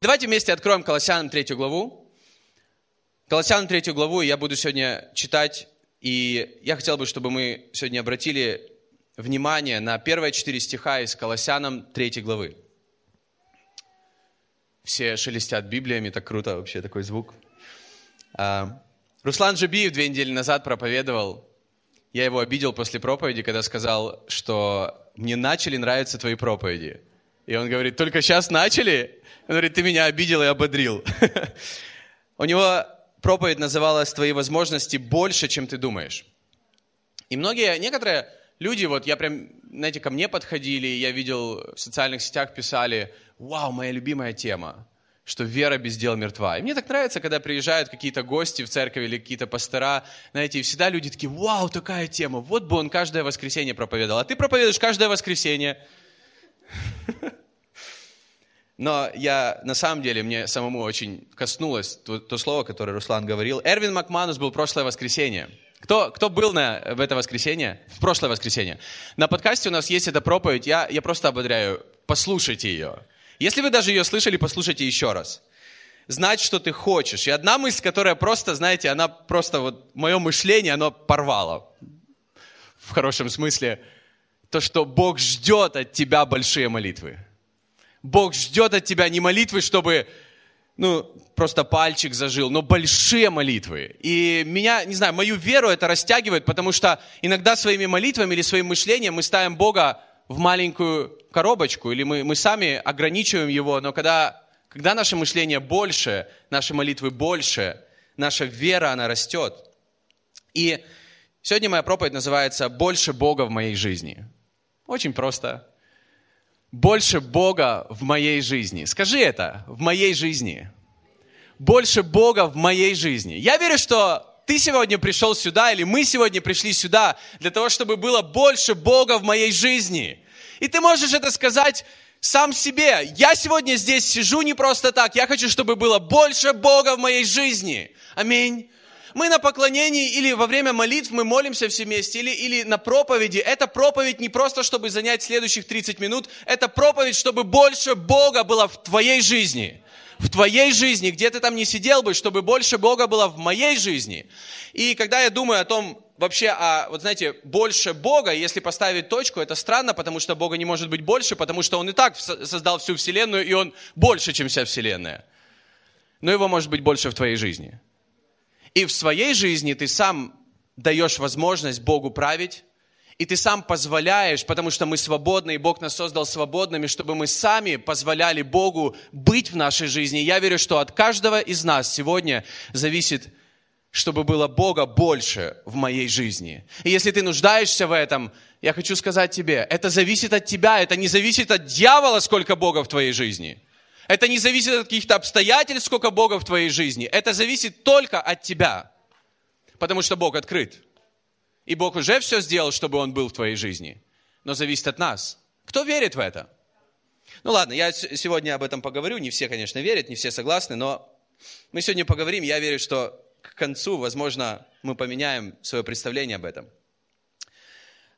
Давайте вместе откроем Колоссянам третью главу. Колоссянам третью главу я буду сегодня читать, и я хотел бы, чтобы мы сегодня обратили внимание на первые четыре стиха из Колоссянам третьей главы. Все шелестят Библиями, так круто вообще такой звук. А, Руслан Джабиев две недели назад проповедовал. Я его обидел после проповеди, когда сказал, что мне начали нравиться твои проповеди. И он говорит, только сейчас начали? Он говорит, ты меня обидел и ободрил. У него проповедь называлась «Твои возможности больше, чем ты думаешь». И многие, некоторые люди, вот я прям, знаете, ко мне подходили, я видел в социальных сетях писали, вау, моя любимая тема, что вера без дел мертва. И мне так нравится, когда приезжают какие-то гости в церковь или какие-то пастора, знаете, и всегда люди такие, вау, такая тема, вот бы он каждое воскресенье проповедовал. А ты проповедуешь каждое воскресенье. Но я, на самом деле, мне самому очень коснулось то, то слово, которое Руслан говорил. Эрвин Макманус был прошлое воскресенье. Кто, кто был на, в это воскресенье? В прошлое воскресенье. На подкасте у нас есть эта проповедь. Я, я просто ободряю, послушайте ее. Если вы даже ее слышали, послушайте еще раз. Знать, что ты хочешь. И одна мысль, которая просто, знаете, она просто вот, мое мышление, оно порвало. В хорошем смысле. То, что Бог ждет от тебя большие молитвы. Бог ждет от тебя не молитвы, чтобы, ну, просто пальчик зажил, но большие молитвы. И меня, не знаю, мою веру это растягивает, потому что иногда своими молитвами или своим мышлением мы ставим Бога в маленькую коробочку, или мы, мы сами ограничиваем Его, но когда, когда наше мышление больше, наши молитвы больше, наша вера, она растет. И сегодня моя проповедь называется «Больше Бога в моей жизни». Очень просто больше Бога в моей жизни. Скажи это, в моей жизни. Больше Бога в моей жизни. Я верю, что ты сегодня пришел сюда, или мы сегодня пришли сюда для того, чтобы было больше Бога в моей жизни. И ты можешь это сказать сам себе. Я сегодня здесь сижу не просто так. Я хочу, чтобы было больше Бога в моей жизни. Аминь мы на поклонении или во время молитв мы молимся все вместе, или, или на проповеди. Это проповедь не просто, чтобы занять следующих 30 минут, это проповедь, чтобы больше Бога было в твоей жизни. В твоей жизни, где ты там не сидел бы, чтобы больше Бога было в моей жизни. И когда я думаю о том, вообще, а, вот знаете, больше Бога, если поставить точку, это странно, потому что Бога не может быть больше, потому что Он и так создал всю Вселенную, и Он больше, чем вся Вселенная. Но Его может быть больше в твоей жизни. И в своей жизни ты сам даешь возможность Богу править, и ты сам позволяешь, потому что мы свободны, и Бог нас создал свободными, чтобы мы сами позволяли Богу быть в нашей жизни. Я верю, что от каждого из нас сегодня зависит, чтобы было Бога больше в моей жизни. И если ты нуждаешься в этом, я хочу сказать тебе, это зависит от тебя, это не зависит от дьявола, сколько Бога в твоей жизни – это не зависит от каких-то обстоятельств, сколько Бога в твоей жизни. Это зависит только от тебя. Потому что Бог открыт. И Бог уже все сделал, чтобы Он был в твоей жизни. Но зависит от нас. Кто верит в это? Ну ладно, я сегодня об этом поговорю. Не все, конечно, верят, не все согласны, но мы сегодня поговорим. Я верю, что к концу, возможно, мы поменяем свое представление об этом.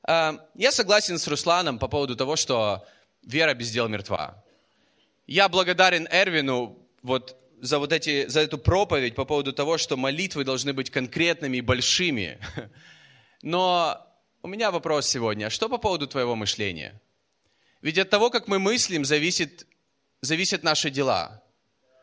А, я согласен с Русланом по поводу того, что вера без дел мертва я благодарен Эрвину вот за, вот эти, за эту проповедь по поводу того, что молитвы должны быть конкретными и большими. Но у меня вопрос сегодня. А что по поводу твоего мышления? Ведь от того, как мы мыслим, зависит, зависят наши дела.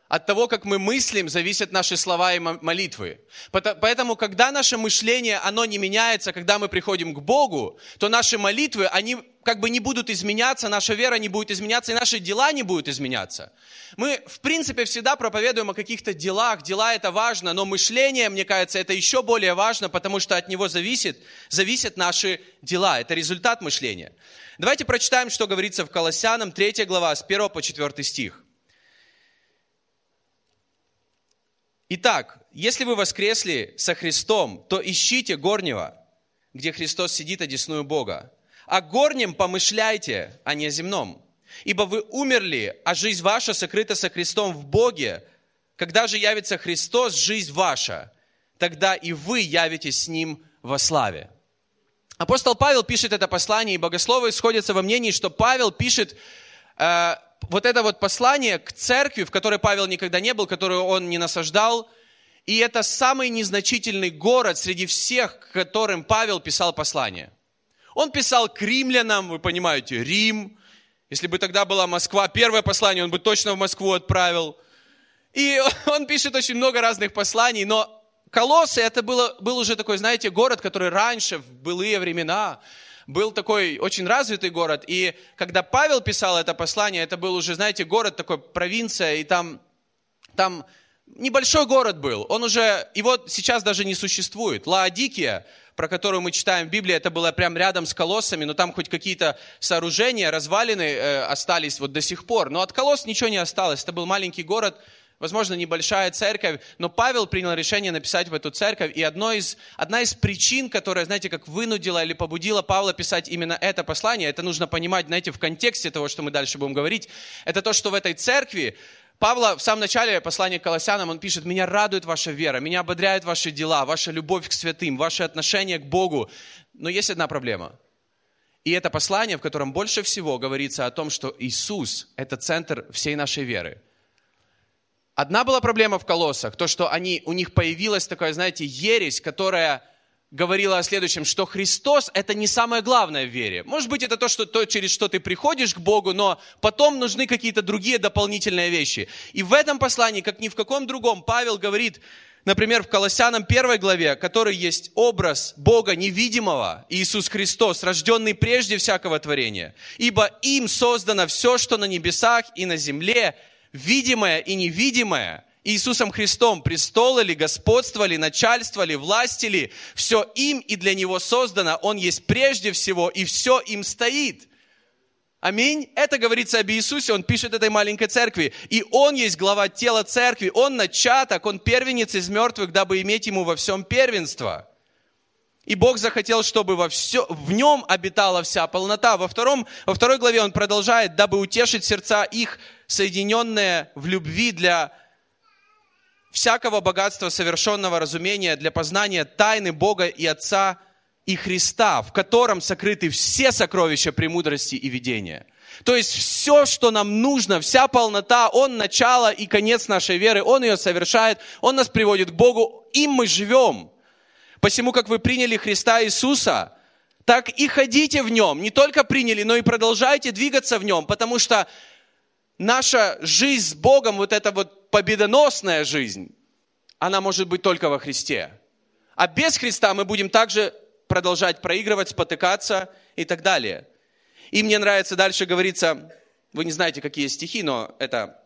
От того, как мы мыслим, зависят наши слова и молитвы. Поэтому, когда наше мышление, оно не меняется, когда мы приходим к Богу, то наши молитвы, они как бы не будут изменяться, наша вера не будет изменяться, и наши дела не будут изменяться. Мы, в принципе, всегда проповедуем о каких-то делах, дела это важно, но мышление, мне кажется, это еще более важно, потому что от него зависит, зависят наши дела, это результат мышления. Давайте прочитаем, что говорится в Колоссянам, 3 глава, с 1 по 4 стих. Итак, если вы воскресли со Христом, то ищите горнего, где Христос сидит одесную Бога. О горнем помышляйте, а не о земном. Ибо вы умерли, а жизнь ваша сокрыта со Христом в Боге. Когда же явится Христос, жизнь ваша, тогда и вы явитесь с Ним во славе. Апостол Павел пишет это послание, и богословы сходятся во мнении, что Павел пишет э, вот это вот послание к церкви, в которой Павел никогда не был, которую он не насаждал, и это самый незначительный город среди всех, к которым Павел писал послание. Он писал к римлянам, вы понимаете, Рим. Если бы тогда была Москва, первое послание он бы точно в Москву отправил. И он пишет очень много разных посланий, но Колоссы это было, был уже такой, знаете, город, который раньше, в былые времена, был такой очень развитый город. И когда Павел писал это послание, это был уже, знаете, город такой, провинция, и там, там небольшой город был. Он уже, его сейчас даже не существует. Лаодикия, про которую мы читаем в Библии, это было прям рядом с колоссами, но там хоть какие-то сооружения, развалины э, остались вот до сих пор. Но от колосс ничего не осталось. Это был маленький город, возможно, небольшая церковь, но Павел принял решение написать в эту церковь, и одно из, одна из причин, которая, знаете, как вынудила или побудила Павла писать именно это послание, это нужно понимать, знаете, в контексте того, что мы дальше будем говорить, это то, что в этой церкви Павла в самом начале послания к Колоссянам, он пишет, «Меня радует ваша вера, меня ободряют ваши дела, ваша любовь к святым, ваше отношение к Богу». Но есть одна проблема. И это послание, в котором больше всего говорится о том, что Иисус – это центр всей нашей веры – Одна была проблема в колоссах, то, что они, у них появилась такая, знаете, ересь, которая говорила о следующем, что Христос – это не самое главное в вере. Может быть, это то, что, то, через что ты приходишь к Богу, но потом нужны какие-то другие дополнительные вещи. И в этом послании, как ни в каком другом, Павел говорит, например, в Колоссянам 1 главе, который есть образ Бога невидимого, Иисус Христос, рожденный прежде всякого творения. Ибо им создано все, что на небесах и на земле, видимое и невидимое, Иисусом Христом, престолы ли, господство ли, начальство ли, власти ли, все им и для Него создано, Он есть прежде всего, и все им стоит. Аминь. Это говорится об Иисусе, Он пишет этой маленькой церкви. И Он есть глава тела церкви, Он начаток, Он первенец из мертвых, дабы иметь Ему во всем первенство. И Бог захотел, чтобы во все, в нем обитала вся полнота. Во, втором, во второй главе он продолжает, дабы утешить сердца их, соединенные в любви для всякого богатства совершенного разумения, для познания тайны Бога и Отца и Христа, в котором сокрыты все сокровища премудрости и видения. То есть все, что нам нужно, вся полнота, Он начало и конец нашей веры, Он ее совершает, Он нас приводит к Богу, им мы живем – Посему, как вы приняли Христа Иисуса, так и ходите в нем. Не только приняли, но и продолжайте двигаться в нем, потому что наша жизнь с Богом, вот эта вот победоносная жизнь, она может быть только во Христе. А без Христа мы будем также продолжать проигрывать, спотыкаться и так далее. И мне нравится дальше говорится, вы не знаете, какие стихи, но это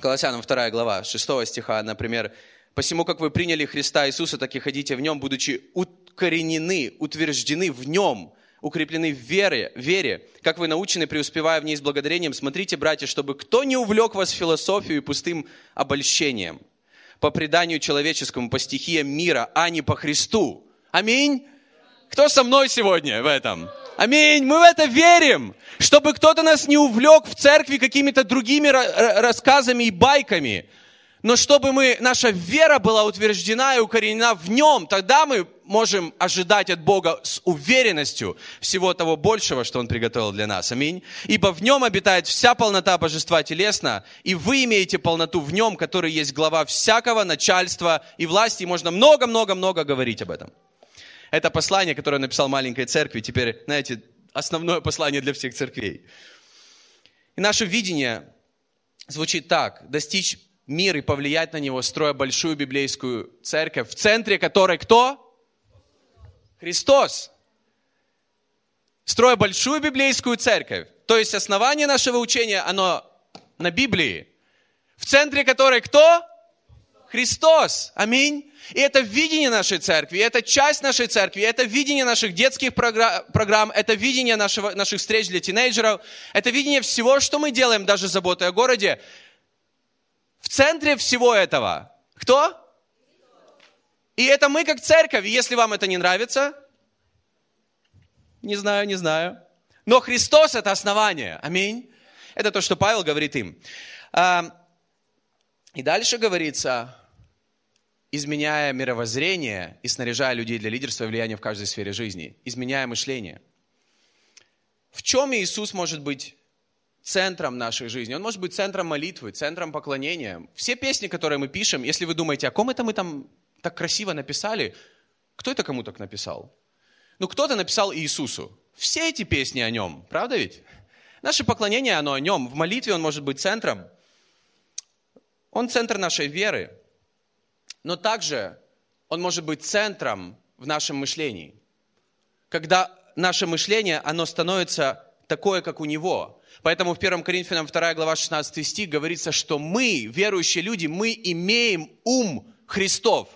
Колоссянам 2 глава, 6 стиха, например, Посему, как вы приняли Христа Иисуса, так и ходите в Нем, будучи укоренены, утверждены в Нем, укреплены в вере, вере, как вы научены, преуспевая в ней с благодарением. Смотрите, братья, чтобы кто не увлек вас философию и пустым обольщением, по преданию человеческому, по стихиям мира, а не по Христу. Аминь. Кто со мной сегодня в этом? Аминь. Мы в это верим. Чтобы кто-то нас не увлек в церкви какими-то другими рассказами и байками но чтобы мы, наша вера была утверждена и укоренена в нем, тогда мы можем ожидать от Бога с уверенностью всего того большего, что Он приготовил для нас. Аминь. Ибо в нем обитает вся полнота божества телесно, и вы имеете полноту в нем, который есть глава всякого начальства и власти. И можно много-много-много говорить об этом. Это послание, которое написал маленькой церкви, теперь, знаете, основное послание для всех церквей. И наше видение звучит так. Достичь мир и повлиять на него, строя большую библейскую церковь, в центре которой кто? Христос. Строя большую библейскую церковь. То есть основание нашего учения, оно на Библии. В центре которой кто? Христос. Аминь. И это видение нашей церкви, это часть нашей церкви, это видение наших детских программ, это видение нашего, наших встреч для тинейджеров, это видение всего, что мы делаем, даже заботой о городе. В центре всего этого кто? И это мы как церковь. Если вам это не нравится, не знаю, не знаю. Но Христос это основание. Аминь. Это то, что Павел говорит им. И дальше говорится, изменяя мировоззрение и снаряжая людей для лидерства и влияния в каждой сфере жизни, изменяя мышление. В чем Иисус может быть центром нашей жизни. Он может быть центром молитвы, центром поклонения. Все песни, которые мы пишем, если вы думаете, о ком это мы там так красиво написали, кто это кому так написал? Ну, кто-то написал Иисусу. Все эти песни о нем, правда ведь? Наше поклонение, оно о нем. В молитве он может быть центром. Он центр нашей веры. Но также он может быть центром в нашем мышлении. Когда наше мышление, оно становится такое, как у него. Поэтому в 1 Коринфянам 2 глава 16 стих говорится, что мы, верующие люди, мы имеем ум Христов.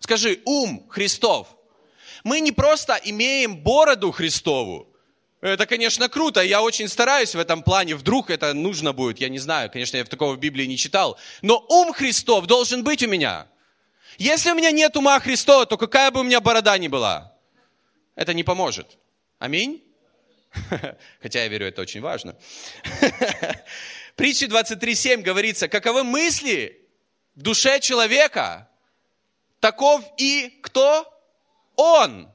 Скажи, ум Христов. Мы не просто имеем бороду Христову. Это, конечно, круто, я очень стараюсь в этом плане, вдруг это нужно будет, я не знаю, конечно, я в такого в Библии не читал, но ум Христов должен быть у меня. Если у меня нет ума Христова, то какая бы у меня борода ни была, это не поможет. Аминь? Хотя я верю, это очень важно. Притча 23.7 говорится, каковы мысли в душе человека, таков и кто? Он.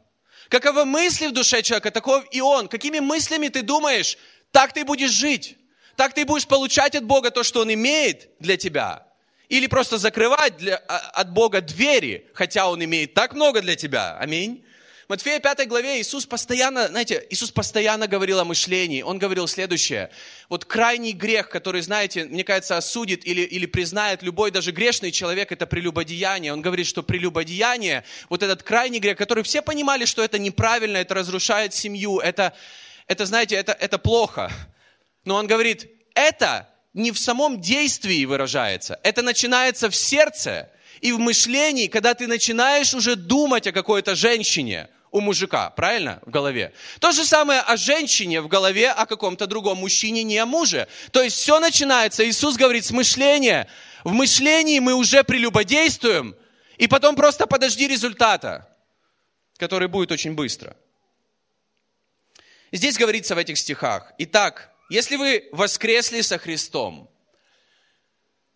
Каковы мысли в душе человека, таков и он. Какими мыслями ты думаешь, так ты будешь жить. Так ты будешь получать от Бога то, что Он имеет для тебя. Или просто закрывать для, а, от Бога двери, хотя Он имеет так много для тебя. Аминь. Матфея 5 главе Иисус постоянно, знаете, Иисус постоянно говорил о мышлении. Он говорил следующее. Вот крайний грех, который, знаете, мне кажется, осудит или, или признает любой даже грешный человек, это прелюбодеяние. Он говорит, что прелюбодеяние, вот этот крайний грех, который все понимали, что это неправильно, это разрушает семью, это, это знаете, это, это плохо. Но он говорит, это не в самом действии выражается, это начинается в сердце и в мышлении, когда ты начинаешь уже думать о какой-то женщине у мужика, правильно, в голове. То же самое о женщине в голове, о каком-то другом мужчине, не о муже. То есть все начинается, Иисус говорит, с мышления. В мышлении мы уже прелюбодействуем, и потом просто подожди результата, который будет очень быстро. Здесь говорится в этих стихах. Итак, если вы воскресли со Христом,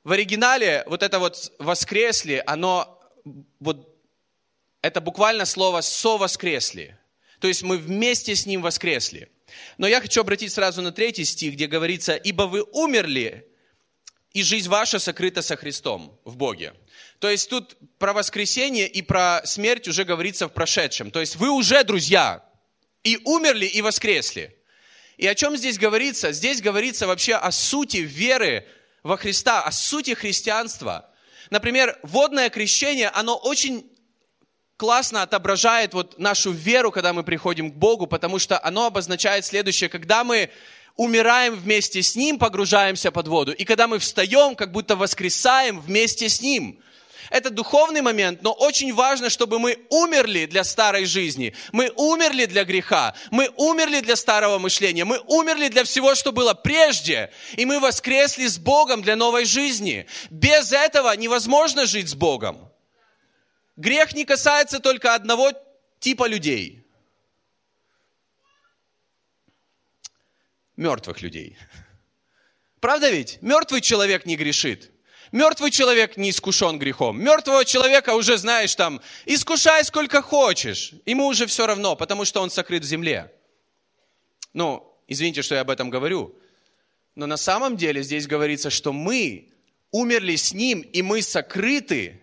в оригинале вот это вот воскресли, оно вот это буквально слово «совоскресли». То есть мы вместе с Ним воскресли. Но я хочу обратить сразу на третий стих, где говорится, «Ибо вы умерли, и жизнь ваша сокрыта со Христом в Боге». То есть тут про воскресение и про смерть уже говорится в прошедшем. То есть вы уже друзья, и умерли, и воскресли. И о чем здесь говорится? Здесь говорится вообще о сути веры во Христа, о сути христианства. Например, водное крещение, оно очень классно отображает вот нашу веру, когда мы приходим к Богу, потому что оно обозначает следующее, когда мы умираем вместе с Ним, погружаемся под воду, и когда мы встаем, как будто воскресаем вместе с Ним. Это духовный момент, но очень важно, чтобы мы умерли для старой жизни. Мы умерли для греха. Мы умерли для старого мышления. Мы умерли для всего, что было прежде. И мы воскресли с Богом для новой жизни. Без этого невозможно жить с Богом. Грех не касается только одного типа людей. Мертвых людей. Правда ведь? Мертвый человек не грешит. Мертвый человек не искушен грехом. Мертвого человека уже, знаешь, там, искушай сколько хочешь. Ему уже все равно, потому что он сокрыт в земле. Ну, извините, что я об этом говорю. Но на самом деле здесь говорится, что мы умерли с Ним, и мы сокрыты.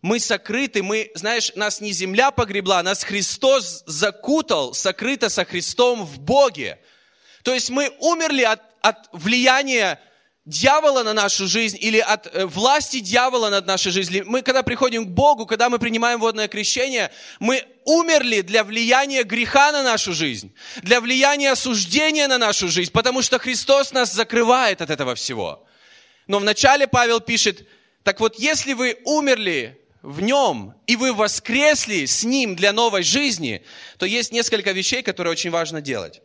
Мы сокрыты, мы, знаешь, нас не земля погребла, нас Христос закутал, сокрыто со Христом в Боге. То есть мы умерли от, от влияния дьявола на нашу жизнь или от э, власти дьявола над нашей жизнью. Мы, когда приходим к Богу, когда мы принимаем водное крещение, мы умерли для влияния греха на нашу жизнь, для влияния осуждения на нашу жизнь, потому что Христос нас закрывает от этого всего. Но вначале Павел пишет, так вот, если вы умерли в нем, и вы воскресли с ним для новой жизни, то есть несколько вещей, которые очень важно делать.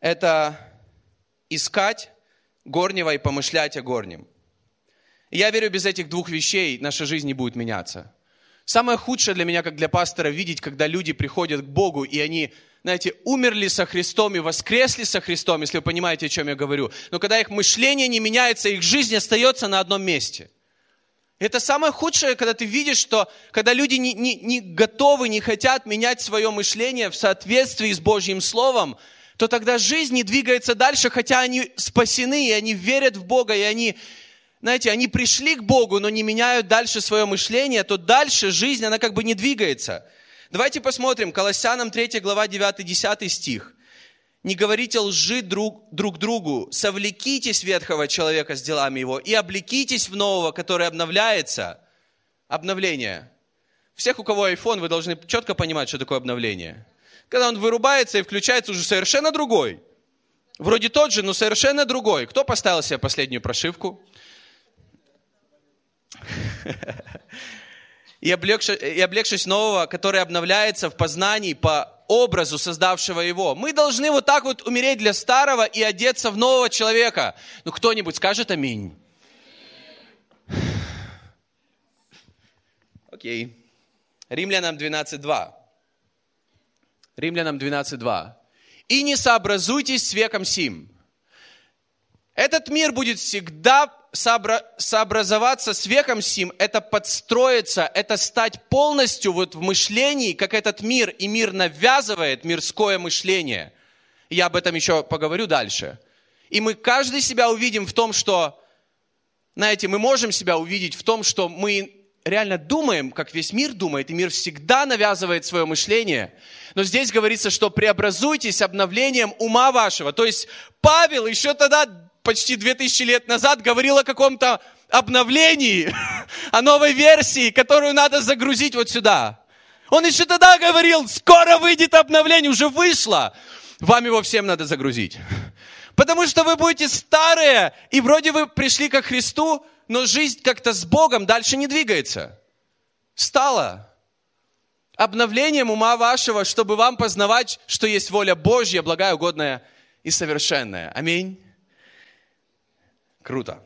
Это искать горнего и помышлять о горнем. И я верю, без этих двух вещей наша жизнь не будет меняться. Самое худшее для меня, как для пастора, видеть, когда люди приходят к Богу, и они, знаете, умерли со Христом и воскресли со Христом, если вы понимаете, о чем я говорю. Но когда их мышление не меняется, их жизнь остается на одном месте. Это самое худшее, когда ты видишь, что когда люди не, не, не готовы, не хотят менять свое мышление в соответствии с Божьим Словом, то тогда жизнь не двигается дальше, хотя они спасены, и они верят в Бога, и они, знаете, они пришли к Богу, но не меняют дальше свое мышление, то дальше жизнь, она как бы не двигается. Давайте посмотрим, Колоссянам 3 глава 9-10 стих. Не говорите лжи друг, друг другу, совлекитесь ветхого человека с делами его и облекитесь в нового, который обновляется. Обновление. Всех, у кого iPhone, вы должны четко понимать, что такое обновление. Когда он вырубается и включается уже совершенно другой. Вроде тот же, но совершенно другой. Кто поставил себе последнюю прошивку? И облегшись, и облегшись нового, который обновляется в познании по образу создавшего его. Мы должны вот так вот умереть для старого и одеться в нового человека. Ну, кто-нибудь скажет аминь. Окей. Римлянам 12.2. Римлянам 12.2. «И не сообразуйтесь с веком сим». Этот мир будет всегда сообра- сообразоваться с веком сим, это подстроиться, это стать полностью вот в мышлении, как этот мир, и мир навязывает мирское мышление. Я об этом еще поговорю дальше. И мы каждый себя увидим в том, что, знаете, мы можем себя увидеть в том, что мы реально думаем, как весь мир думает, и мир всегда навязывает свое мышление. Но здесь говорится, что преобразуйтесь обновлением ума вашего. То есть Павел еще тогда, почти 2000 лет назад, говорил о каком-то обновлении, о новой версии, которую надо загрузить вот сюда. Он еще тогда говорил, скоро выйдет обновление, уже вышло. Вам его всем надо загрузить. Потому что вы будете старые, и вроде вы пришли ко Христу, но жизнь как-то с Богом дальше не двигается. Стало обновлением ума вашего, чтобы вам познавать, что есть воля Божья, благая, угодная и совершенная. Аминь. Круто.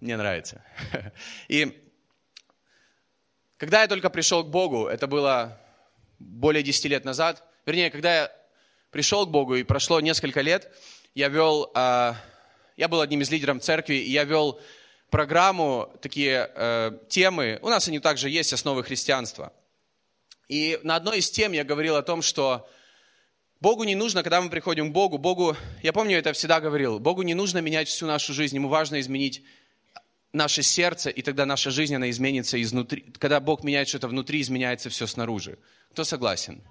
Мне нравится. И когда я только пришел к Богу, это было более 10 лет назад, вернее, когда я пришел к Богу и прошло несколько лет, я вел, а, я был одним из лидеров церкви, и я вел программу, такие э, темы. У нас они также есть, основы христианства. И на одной из тем я говорил о том, что Богу не нужно, когда мы приходим к Богу, Богу, я помню, это всегда говорил, Богу не нужно менять всю нашу жизнь, Ему важно изменить наше сердце, и тогда наша жизнь, она изменится изнутри. Когда Бог меняет что-то внутри, изменяется все снаружи. Кто согласен?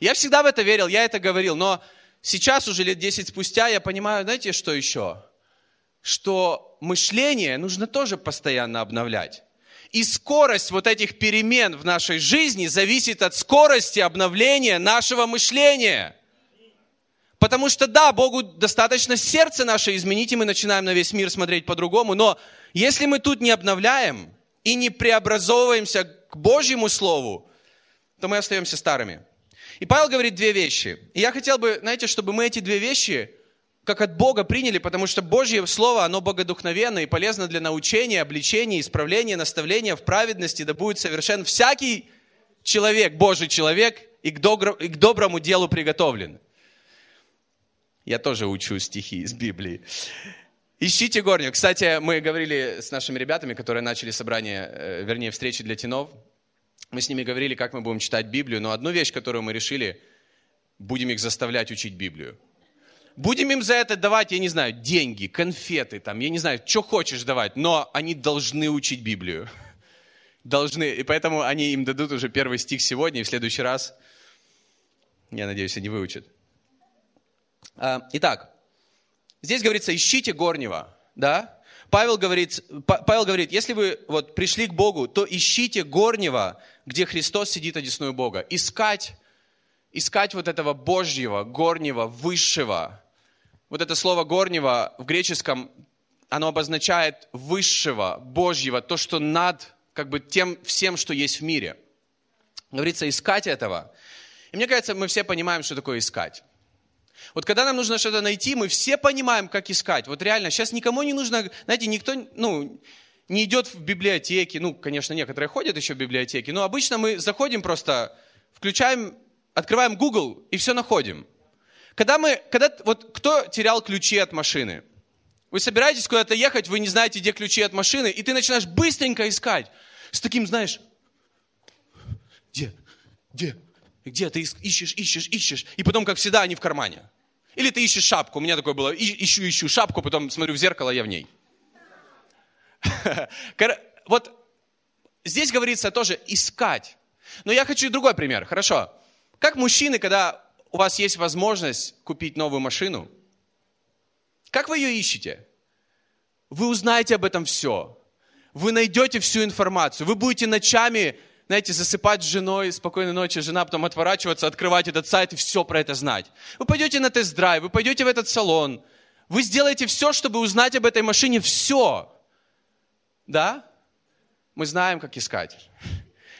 Я всегда в это верил, я это говорил, но сейчас, уже лет 10 спустя, я понимаю, знаете, что еще? Что мышление нужно тоже постоянно обновлять. И скорость вот этих перемен в нашей жизни зависит от скорости обновления нашего мышления. Потому что да, Богу достаточно сердце наше изменить, и мы начинаем на весь мир смотреть по-другому. Но если мы тут не обновляем и не преобразовываемся к Божьему Слову, то мы остаемся старыми. И Павел говорит две вещи. И я хотел бы, знаете, чтобы мы эти две вещи как от Бога приняли, потому что Божье Слово, оно богодухновенно и полезно для научения, обличения, исправления, наставления в праведности, да будет совершен всякий человек, Божий человек, и к, доброму, и к доброму делу приготовлен. Я тоже учу стихи из Библии. Ищите горню. Кстати, мы говорили с нашими ребятами, которые начали собрание, э, вернее, встречи для тенов. Мы с ними говорили, как мы будем читать Библию, но одну вещь, которую мы решили, будем их заставлять учить Библию. Будем им за это давать, я не знаю, деньги, конфеты, там, я не знаю, что хочешь давать, но они должны учить Библию. Должны. И поэтому они им дадут уже первый стих сегодня, и в следующий раз, я надеюсь, они выучат. А, итак, здесь говорится, ищите горнего, да? Павел говорит, Павел говорит, если вы вот пришли к Богу, то ищите горнего, где Христос сидит одесную Бога. Искать, искать вот этого Божьего, горнего, высшего, вот это слово горнего в греческом, оно обозначает высшего, Божьего, то, что над как бы тем всем, что есть в мире. Говорится, искать этого. И мне кажется, мы все понимаем, что такое искать. Вот когда нам нужно что-то найти, мы все понимаем, как искать. Вот реально, сейчас никому не нужно, знаете, никто, ну, не идет в библиотеки. Ну, конечно, некоторые ходят еще в библиотеки, но обычно мы заходим просто, включаем, открываем Google и все находим. Когда мы, когда, вот кто терял ключи от машины? Вы собираетесь куда-то ехать, вы не знаете, где ключи от машины, и ты начинаешь быстренько искать. С таким, знаешь, где, где, где ты ищешь, ищешь, ищешь. И потом, как всегда, они в кармане. Или ты ищешь шапку. У меня такое было, ищу, ищу шапку, потом смотрю в зеркало, я в ней. Вот здесь говорится тоже искать. Но я хочу другой пример. Хорошо. Как мужчины, когда у вас есть возможность купить новую машину, как вы ее ищете? Вы узнаете об этом все. Вы найдете всю информацию. Вы будете ночами, знаете, засыпать с женой, спокойной ночи, жена потом отворачиваться, открывать этот сайт и все про это знать. Вы пойдете на тест-драйв, вы пойдете в этот салон. Вы сделаете все, чтобы узнать об этой машине все. Да? Мы знаем, как искать.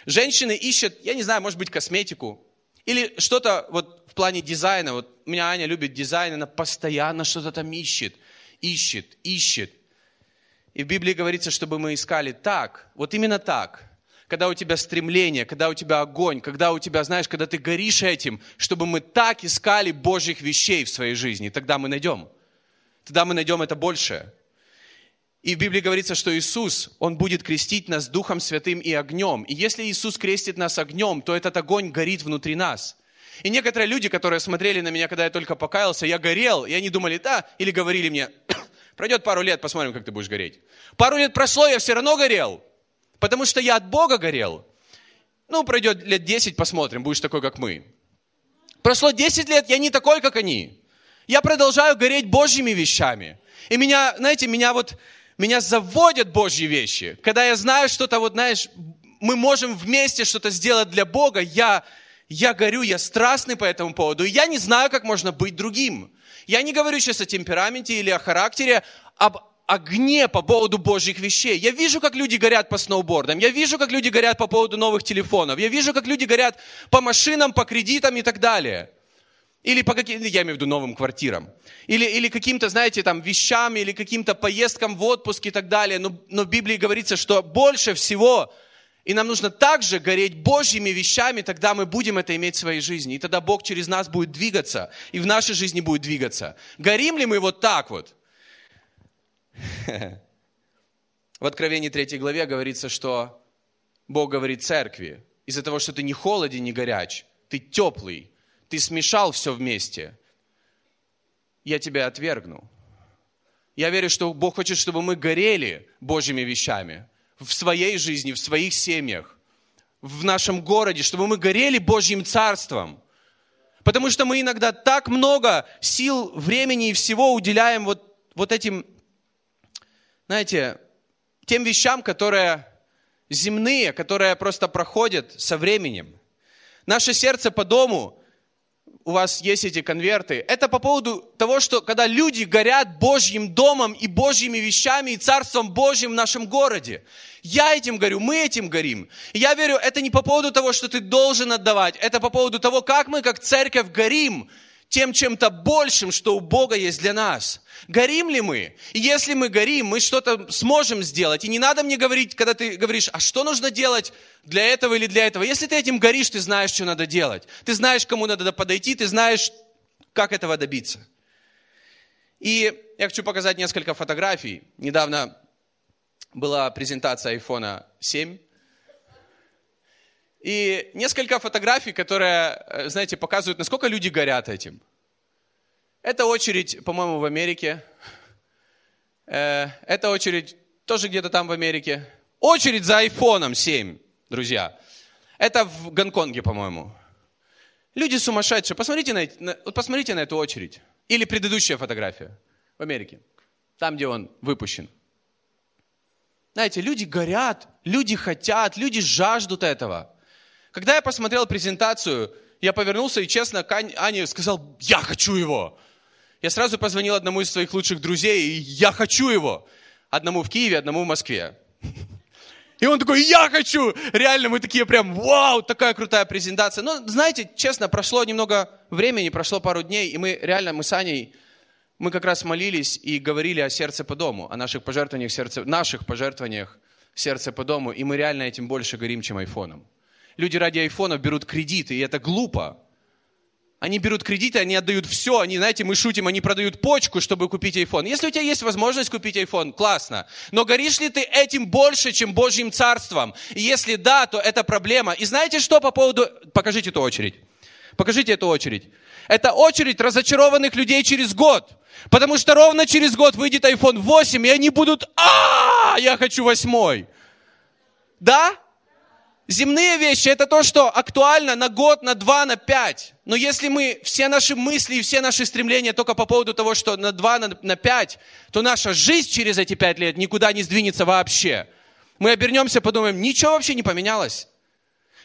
Женщины ищут, я не знаю, может быть, косметику. Или что-то вот в плане дизайна. Вот у меня Аня любит дизайн, она постоянно что-то там ищет, ищет, ищет. И в Библии говорится, чтобы мы искали так, вот именно так. Когда у тебя стремление, когда у тебя огонь, когда у тебя, знаешь, когда ты горишь этим, чтобы мы так искали Божьих вещей в своей жизни, тогда мы найдем. Тогда мы найдем это большее. И в Библии говорится, что Иисус, Он будет крестить нас Духом Святым и огнем. И если Иисус крестит нас огнем, то этот огонь горит внутри нас. И некоторые люди, которые смотрели на меня, когда я только покаялся, я горел, и они думали, да, или говорили мне, пройдет пару лет, посмотрим, как ты будешь гореть. Пару лет прошло, я все равно горел, потому что я от Бога горел. Ну, пройдет лет 10, посмотрим, будешь такой, как мы. Прошло 10 лет, я не такой, как они. Я продолжаю гореть Божьими вещами. И меня, знаете, меня вот меня заводят Божьи вещи. Когда я знаю что-то, вот знаешь, мы можем вместе что-то сделать для Бога, я, я горю, я страстный по этому поводу. И я не знаю, как можно быть другим. Я не говорю сейчас о темпераменте или о характере, об огне по поводу Божьих вещей. Я вижу, как люди горят по сноубордам, я вижу, как люди горят по поводу новых телефонов, я вижу, как люди горят по машинам, по кредитам и так далее. Или по каким, я имею в виду новым квартирам. Или, или каким-то, знаете, там, вещам, или каким-то поездкам в отпуск и так далее. Но, но в Библии говорится, что больше всего, и нам нужно также гореть Божьими вещами, тогда мы будем это иметь в своей жизни. И тогда Бог через нас будет двигаться, и в нашей жизни будет двигаться. Горим ли мы вот так вот? В Откровении 3 главе говорится, что Бог говорит церкви, из-за того, что ты не холоден, не горяч, ты теплый, ты смешал все вместе, я тебя отвергну. Я верю, что Бог хочет, чтобы мы горели Божьими вещами в своей жизни, в своих семьях, в нашем городе, чтобы мы горели Божьим Царством. Потому что мы иногда так много сил, времени и всего уделяем вот, вот этим, знаете, тем вещам, которые земные, которые просто проходят со временем. Наше сердце по дому у вас есть эти конверты, это по поводу того, что когда люди горят Божьим домом и Божьими вещами и Царством Божьим в нашем городе. Я этим горю, мы этим горим. я верю, это не по поводу того, что ты должен отдавать, это по поводу того, как мы как церковь горим тем чем-то большим, что у Бога есть для нас. Горим ли мы? И если мы горим, мы что-то сможем сделать. И не надо мне говорить, когда ты говоришь, а что нужно делать для этого или для этого. Если ты этим горишь, ты знаешь, что надо делать. Ты знаешь, кому надо подойти, ты знаешь, как этого добиться. И я хочу показать несколько фотографий. Недавно была презентация iPhone 7. И несколько фотографий, которые, э, знаете, показывают, насколько люди горят этим. Это очередь, по-моему, в Америке. Э, это очередь тоже где-то там в Америке. Очередь за айфоном 7, друзья. Это в Гонконге, по-моему. Люди сумасшедшие. Посмотрите на, на, посмотрите на эту очередь. Или предыдущая фотография в Америке. Там, где он выпущен. Знаете, люди горят, люди хотят, люди жаждут этого. Когда я посмотрел презентацию, я повернулся и честно к Ане сказал, я хочу его. Я сразу позвонил одному из своих лучших друзей, и я хочу его. Одному в Киеве, одному в Москве. И он такой, я хочу! Реально, мы такие прям, вау, такая крутая презентация. Но, знаете, честно, прошло немного времени, прошло пару дней, и мы реально, мы с Аней, мы как раз молились и говорили о сердце по дому, о наших пожертвованиях, сердце, наших пожертвованиях сердце по дому, и мы реально этим больше горим, чем айфоном. Люди ради айфонов берут кредиты, и это глупо. Они берут кредиты, они отдают все, они, знаете, мы шутим, они продают почку, чтобы купить iPhone. Если у тебя есть возможность купить iPhone, классно. Но горишь ли ты этим больше, чем Божьим Царством? И если да, то это проблема. И знаете что по поводу... Покажите эту очередь. Покажите эту очередь. Это очередь разочарованных людей через год. Потому что ровно через год выйдет iPhone 8, и они будут, а, я хочу восьмой. Да? Земные вещи это то, что актуально на год, на два, на пять. Но если мы все наши мысли и все наши стремления только по поводу того, что на два, на, на пять, то наша жизнь через эти пять лет никуда не сдвинется вообще. Мы обернемся, подумаем, ничего вообще не поменялось.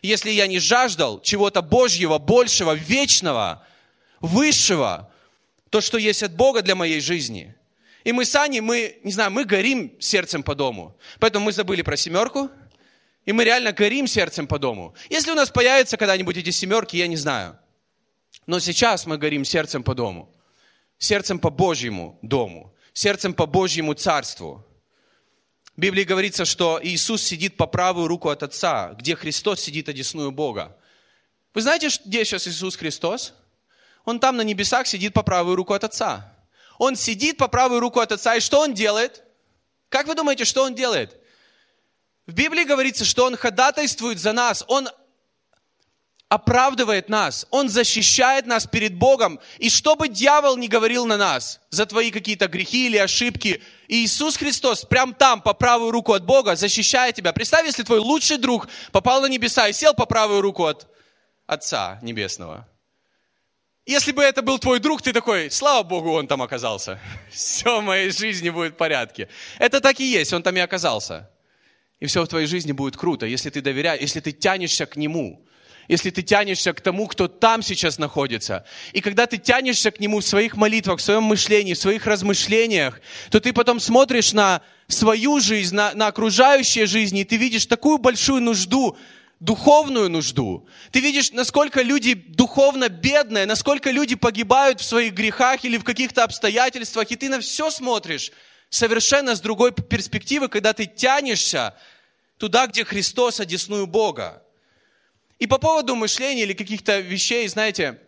Если я не жаждал чего-то Божьего, большего, вечного, высшего, то, что есть от Бога для моей жизни. И мы с Аней, мы, не знаю, мы горим сердцем по дому. Поэтому мы забыли про семерку, и мы реально горим сердцем по дому. Если у нас появятся когда-нибудь эти семерки, я не знаю. Но сейчас мы горим сердцем по дому. Сердцем по Божьему дому. Сердцем по Божьему царству. В Библии говорится, что Иисус сидит по правую руку от Отца, где Христос сидит одесную Бога. Вы знаете, где сейчас Иисус Христос? Он там на небесах сидит по правую руку от Отца. Он сидит по правую руку от Отца, и что Он делает? Как вы думаете, что Он делает? В Библии говорится, что Он ходатайствует за нас, Он оправдывает нас, Он защищает нас перед Богом. И что бы дьявол не говорил на нас за твои какие-то грехи или ошибки, Иисус Христос прям там, по правую руку от Бога, защищает тебя. Представь, если твой лучший друг попал на небеса и сел по правую руку от Отца Небесного. Если бы это был твой друг, ты такой, слава Богу, он там оказался. Все в моей жизни будет в порядке. Это так и есть, он там и оказался. И все в твоей жизни будет круто, если ты доверяешь, если ты тянешься к Нему, если ты тянешься к тому, кто там сейчас находится. И когда ты тянешься к Нему в своих молитвах, в своем мышлении, в своих размышлениях, то ты потом смотришь на свою жизнь, на, на окружающие жизни, и ты видишь такую большую нужду, духовную нужду. Ты видишь, насколько люди духовно бедные, насколько люди погибают в своих грехах или в каких-то обстоятельствах, и ты на все смотришь совершенно с другой перспективы, когда ты тянешься туда, где Христос одесную Бога. И по поводу мышления или каких-то вещей, знаете,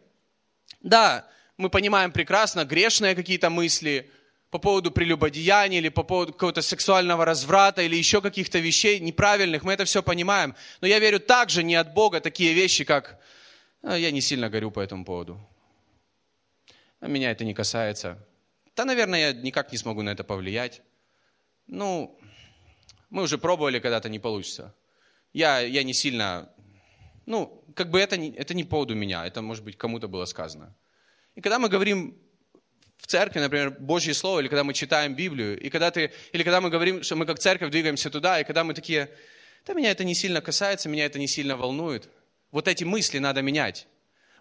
да, мы понимаем прекрасно грешные какие-то мысли по поводу прелюбодеяния или по поводу какого-то сексуального разврата или еще каких-то вещей неправильных, мы это все понимаем. Но я верю также не от Бога такие вещи, как «А, я не сильно горю по этому поводу. А меня это не касается. Да, наверное, я никак не смогу на это повлиять. Ну, мы уже пробовали, когда-то не получится. Я, я не сильно... Ну, как бы это не, это не поводу меня, это, может быть, кому-то было сказано. И когда мы говорим в церкви, например, Божье Слово, или когда мы читаем Библию, и когда ты, или когда мы говорим, что мы как церковь двигаемся туда, и когда мы такие, да меня это не сильно касается, меня это не сильно волнует. Вот эти мысли надо менять.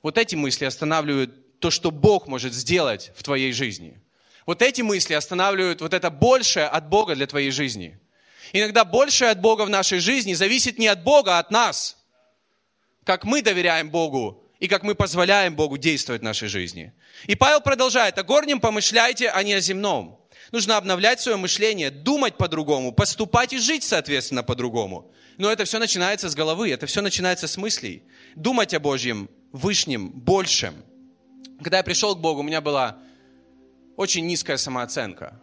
Вот эти мысли останавливают то, что Бог может сделать в твоей жизни. Вот эти мысли останавливают вот это большее от Бога для твоей жизни. Иногда большее от Бога в нашей жизни зависит не от Бога, а от нас. Как мы доверяем Богу и как мы позволяем Богу действовать в нашей жизни. И Павел продолжает, о горнем помышляйте, а не о земном. Нужно обновлять свое мышление, думать по-другому, поступать и жить, соответственно, по-другому. Но это все начинается с головы, это все начинается с мыслей. Думать о Божьем, Вышнем, большем. Когда я пришел к Богу, у меня была очень низкая самооценка.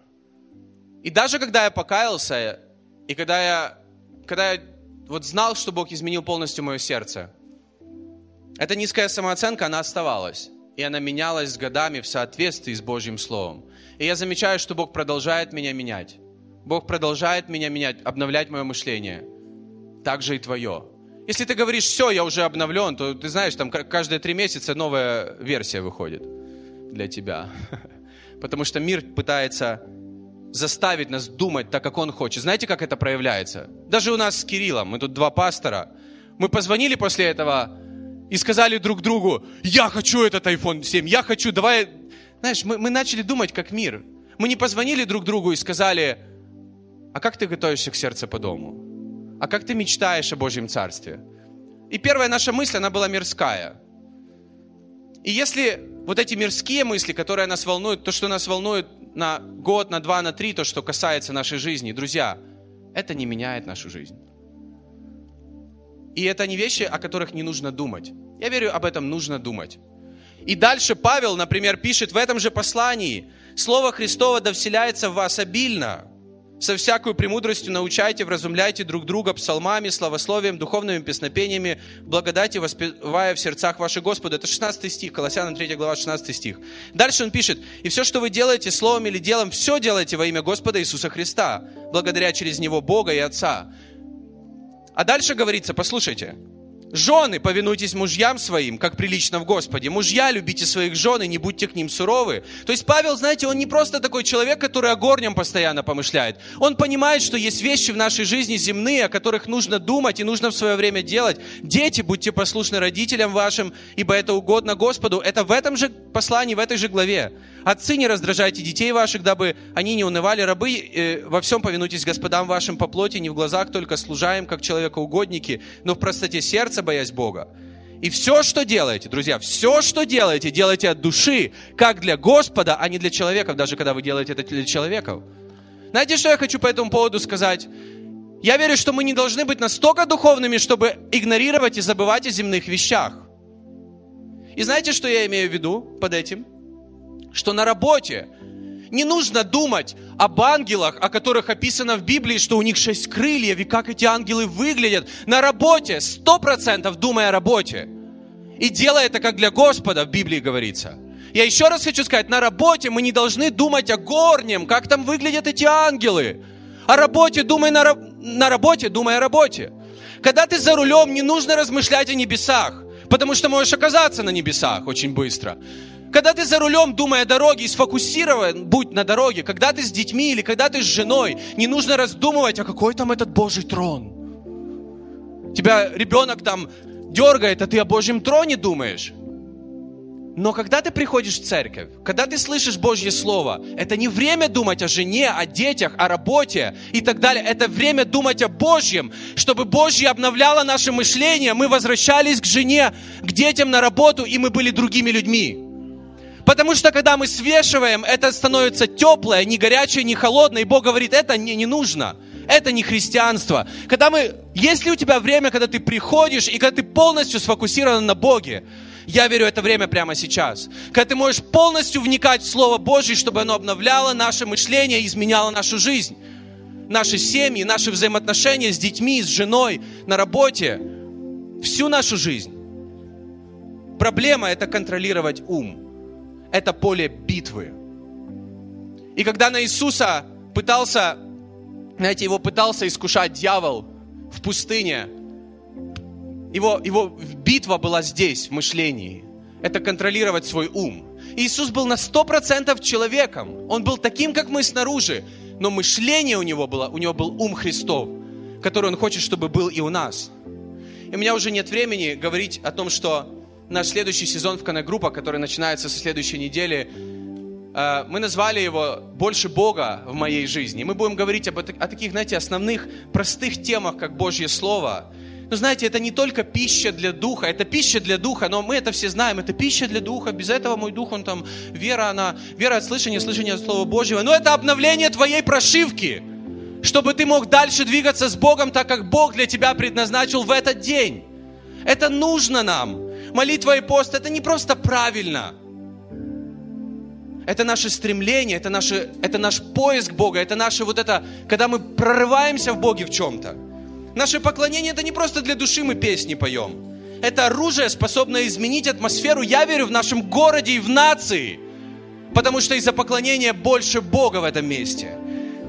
И даже когда я покаялся, и когда я, когда я вот знал, что Бог изменил полностью мое сердце, эта низкая самооценка, она оставалась. И она менялась с годами в соответствии с Божьим Словом. И я замечаю, что Бог продолжает меня менять. Бог продолжает меня менять, обновлять мое мышление. Так же и твое. Если ты говоришь, все, я уже обновлен, то ты знаешь, там каждые три месяца новая версия выходит для тебя. потому что мир пытается заставить нас думать так, как он хочет. Знаете, как это проявляется? Даже у нас с Кириллом, мы тут два пастора, мы позвонили после этого и сказали друг другу, я хочу этот iPhone 7, я хочу, давай... Знаешь, мы, мы начали думать как мир. Мы не позвонили друг другу и сказали, а как ты готовишься к сердцу по дому? А как ты мечтаешь о Божьем Царстве? И первая наша мысль, она была мирская. И если вот эти мирские мысли, которые нас волнуют, то, что нас волнует на год, на два, на три, то, что касается нашей жизни, друзья, это не меняет нашу жизнь. И это не вещи, о которых не нужно думать. Я верю, об этом нужно думать. И дальше Павел, например, пишет в этом же послании, «Слово Христово да вселяется в вас обильно, со всякой премудростью научайте, вразумляйте друг друга псалмами, славословием, духовными песнопениями, благодати воспевая в сердцах ваших Господу. Это 16 стих, Колоссянам 3 глава, 16 стих. Дальше он пишет, и все, что вы делаете, словом или делом, все делайте во имя Господа Иисуса Христа, благодаря через Него Бога и Отца. А дальше говорится, послушайте, Жены, повинуйтесь мужьям своим, как прилично в Господе. Мужья, любите своих жен и не будьте к ним суровы. То есть Павел, знаете, он не просто такой человек, который о горнем постоянно помышляет. Он понимает, что есть вещи в нашей жизни земные, о которых нужно думать и нужно в свое время делать. Дети, будьте послушны родителям вашим, ибо это угодно Господу. Это в этом же послании, в этой же главе. Отцы, не раздражайте детей ваших, дабы они не унывали. Рабы, э, во всем повинуйтесь господам вашим по плоти, не в глазах только служаем, как человекоугодники, но в простоте сердца, боясь Бога. И все, что делаете, друзья, все, что делаете, делайте от души, как для Господа, а не для человеков, даже когда вы делаете это для человеков. Знаете, что я хочу по этому поводу сказать? Я верю, что мы не должны быть настолько духовными, чтобы игнорировать и забывать о земных вещах. И знаете, что я имею в виду под этим? Что на работе не нужно думать об ангелах, о которых описано в Библии, что у них шесть крыльев, и как эти ангелы выглядят. На работе, сто процентов думая о работе. И делая это как для Господа, в Библии говорится. Я еще раз хочу сказать, на работе мы не должны думать о горнем, как там выглядят эти ангелы. О работе думай на, на работе, думай о работе. Когда ты за рулем, не нужно размышлять о небесах, потому что можешь оказаться на небесах очень быстро. Когда ты за рулем, думая о дороге и сфокусирован, будь на дороге, когда ты с детьми или когда ты с женой, не нужно раздумывать, а какой там этот Божий трон. Тебя ребенок там дергает, а ты о Божьем троне думаешь. Но когда ты приходишь в церковь, когда ты слышишь Божье Слово, это не время думать о жене, о детях, о работе и так далее. Это время думать о Божьем, чтобы Божье обновляло наше мышление. Мы возвращались к жене, к детям на работу, и мы были другими людьми. Потому что когда мы свешиваем, это становится теплое, не горячее, не холодное. И Бог говорит, это мне не нужно. Это не христианство. Когда мы, если у тебя время, когда ты приходишь и когда ты полностью сфокусирован на Боге, я верю, это время прямо сейчас. Когда ты можешь полностью вникать в Слово Божье, чтобы оно обновляло наше мышление изменяло нашу жизнь. Наши семьи, наши взаимоотношения с детьми, с женой, на работе. Всю нашу жизнь. Проблема – это контролировать ум это поле битвы. И когда на Иисуса пытался, знаете, его пытался искушать дьявол в пустыне, его, его битва была здесь, в мышлении. Это контролировать свой ум. Иисус был на сто процентов человеком. Он был таким, как мы снаружи. Но мышление у него было, у него был ум Христов, который он хочет, чтобы был и у нас. И у меня уже нет времени говорить о том, что наш следующий сезон в Канагруппа, который начинается со следующей недели, э, мы назвали его «Больше Бога в моей жизни». Мы будем говорить об, о таких, знаете, основных, простых темах, как Божье Слово. Но знаете, это не только пища для духа, это пища для духа, но мы это все знаем, это пища для духа, без этого мой дух, он там, вера, она, вера от слышания, слышания от Слова Божьего, но это обновление твоей прошивки, чтобы ты мог дальше двигаться с Богом, так как Бог для тебя предназначил в этот день. Это нужно нам молитва и пост, это не просто правильно. Это наше стремление, это, наше, это наш поиск Бога, это наше вот это, когда мы прорываемся в Боге в чем-то. Наше поклонение это не просто для души мы песни поем. Это оружие, способное изменить атмосферу, я верю, в нашем городе и в нации. Потому что из-за поклонения больше Бога в этом месте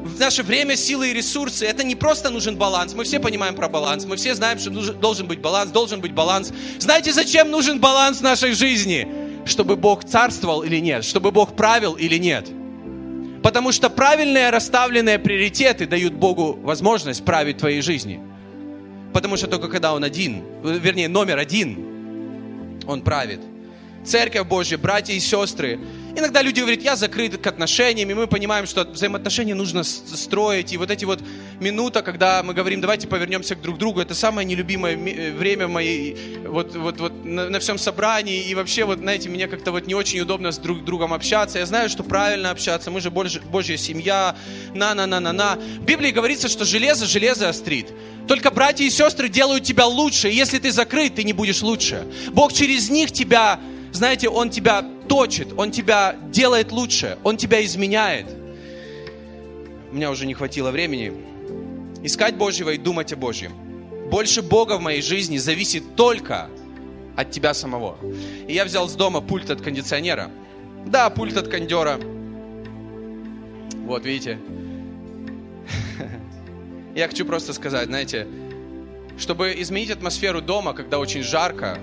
в наше время, силы и ресурсы, это не просто нужен баланс. Мы все понимаем про баланс. Мы все знаем, что должен быть баланс, должен быть баланс. Знаете, зачем нужен баланс в нашей жизни? Чтобы Бог царствовал или нет? Чтобы Бог правил или нет? Потому что правильные расставленные приоритеты дают Богу возможность править твоей жизни. Потому что только когда Он один, вернее, номер один, Он правит. Церковь Божья, братья и сестры, Иногда люди говорят, я закрыт к отношениям, и мы понимаем, что взаимоотношения нужно строить. И вот эти вот минуты, когда мы говорим, давайте повернемся к друг другу, это самое нелюбимое э, время моей, вот, вот, вот на, на всем собрании. И вообще, вот, знаете, мне как-то вот не очень удобно с друг другом общаться. Я знаю, что правильно общаться, мы же Божья, Божья семья, на-на-на-на-на. В Библии говорится, что железо железо острит. Только братья и сестры делают тебя лучше. Если ты закрыт, ты не будешь лучше. Бог через них тебя знаете, Он тебя точит, Он тебя делает лучше, Он тебя изменяет. меня уже не хватило времени. Искать Божьего и думать о Божьем. Больше Бога в моей жизни зависит только от тебя самого. И я взял с дома пульт от кондиционера. Да, пульт от кондера. Вот, видите. Я хочу просто сказать, знаете, чтобы изменить атмосферу дома, когда очень жарко,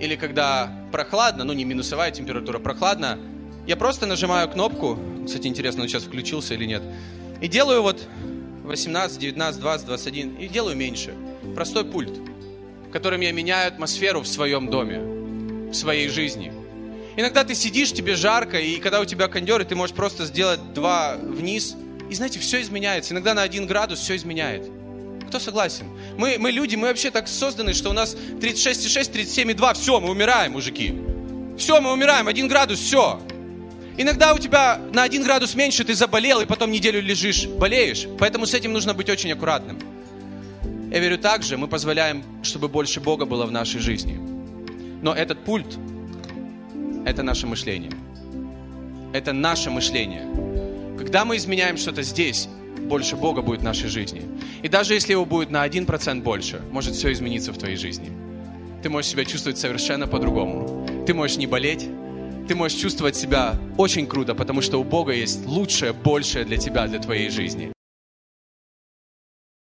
или когда прохладно, ну не минусовая температура, прохладно, я просто нажимаю кнопку, кстати, интересно, он сейчас включился или нет, и делаю вот 18, 19, 20, 21, и делаю меньше. Простой пульт, которым я меняю атмосферу в своем доме, в своей жизни. Иногда ты сидишь, тебе жарко, и когда у тебя кондер, ты можешь просто сделать два вниз, и знаете, все изменяется. Иногда на один градус все изменяет. Кто согласен? Мы, мы люди, мы вообще так созданы, что у нас 36,6, 37,2, все, мы умираем, мужики. Все, мы умираем, один градус, все. Иногда у тебя на один градус меньше, ты заболел, и потом неделю лежишь, болеешь. Поэтому с этим нужно быть очень аккуратным. Я верю также, мы позволяем, чтобы больше Бога было в нашей жизни. Но этот пульт – это наше мышление. Это наше мышление. Когда мы изменяем что-то здесь, больше Бога будет в нашей жизни. И даже если его будет на 1% больше, может все измениться в твоей жизни. Ты можешь себя чувствовать совершенно по-другому. Ты можешь не болеть, ты можешь чувствовать себя очень круто, потому что у Бога есть лучшее, большее для тебя, для твоей жизни.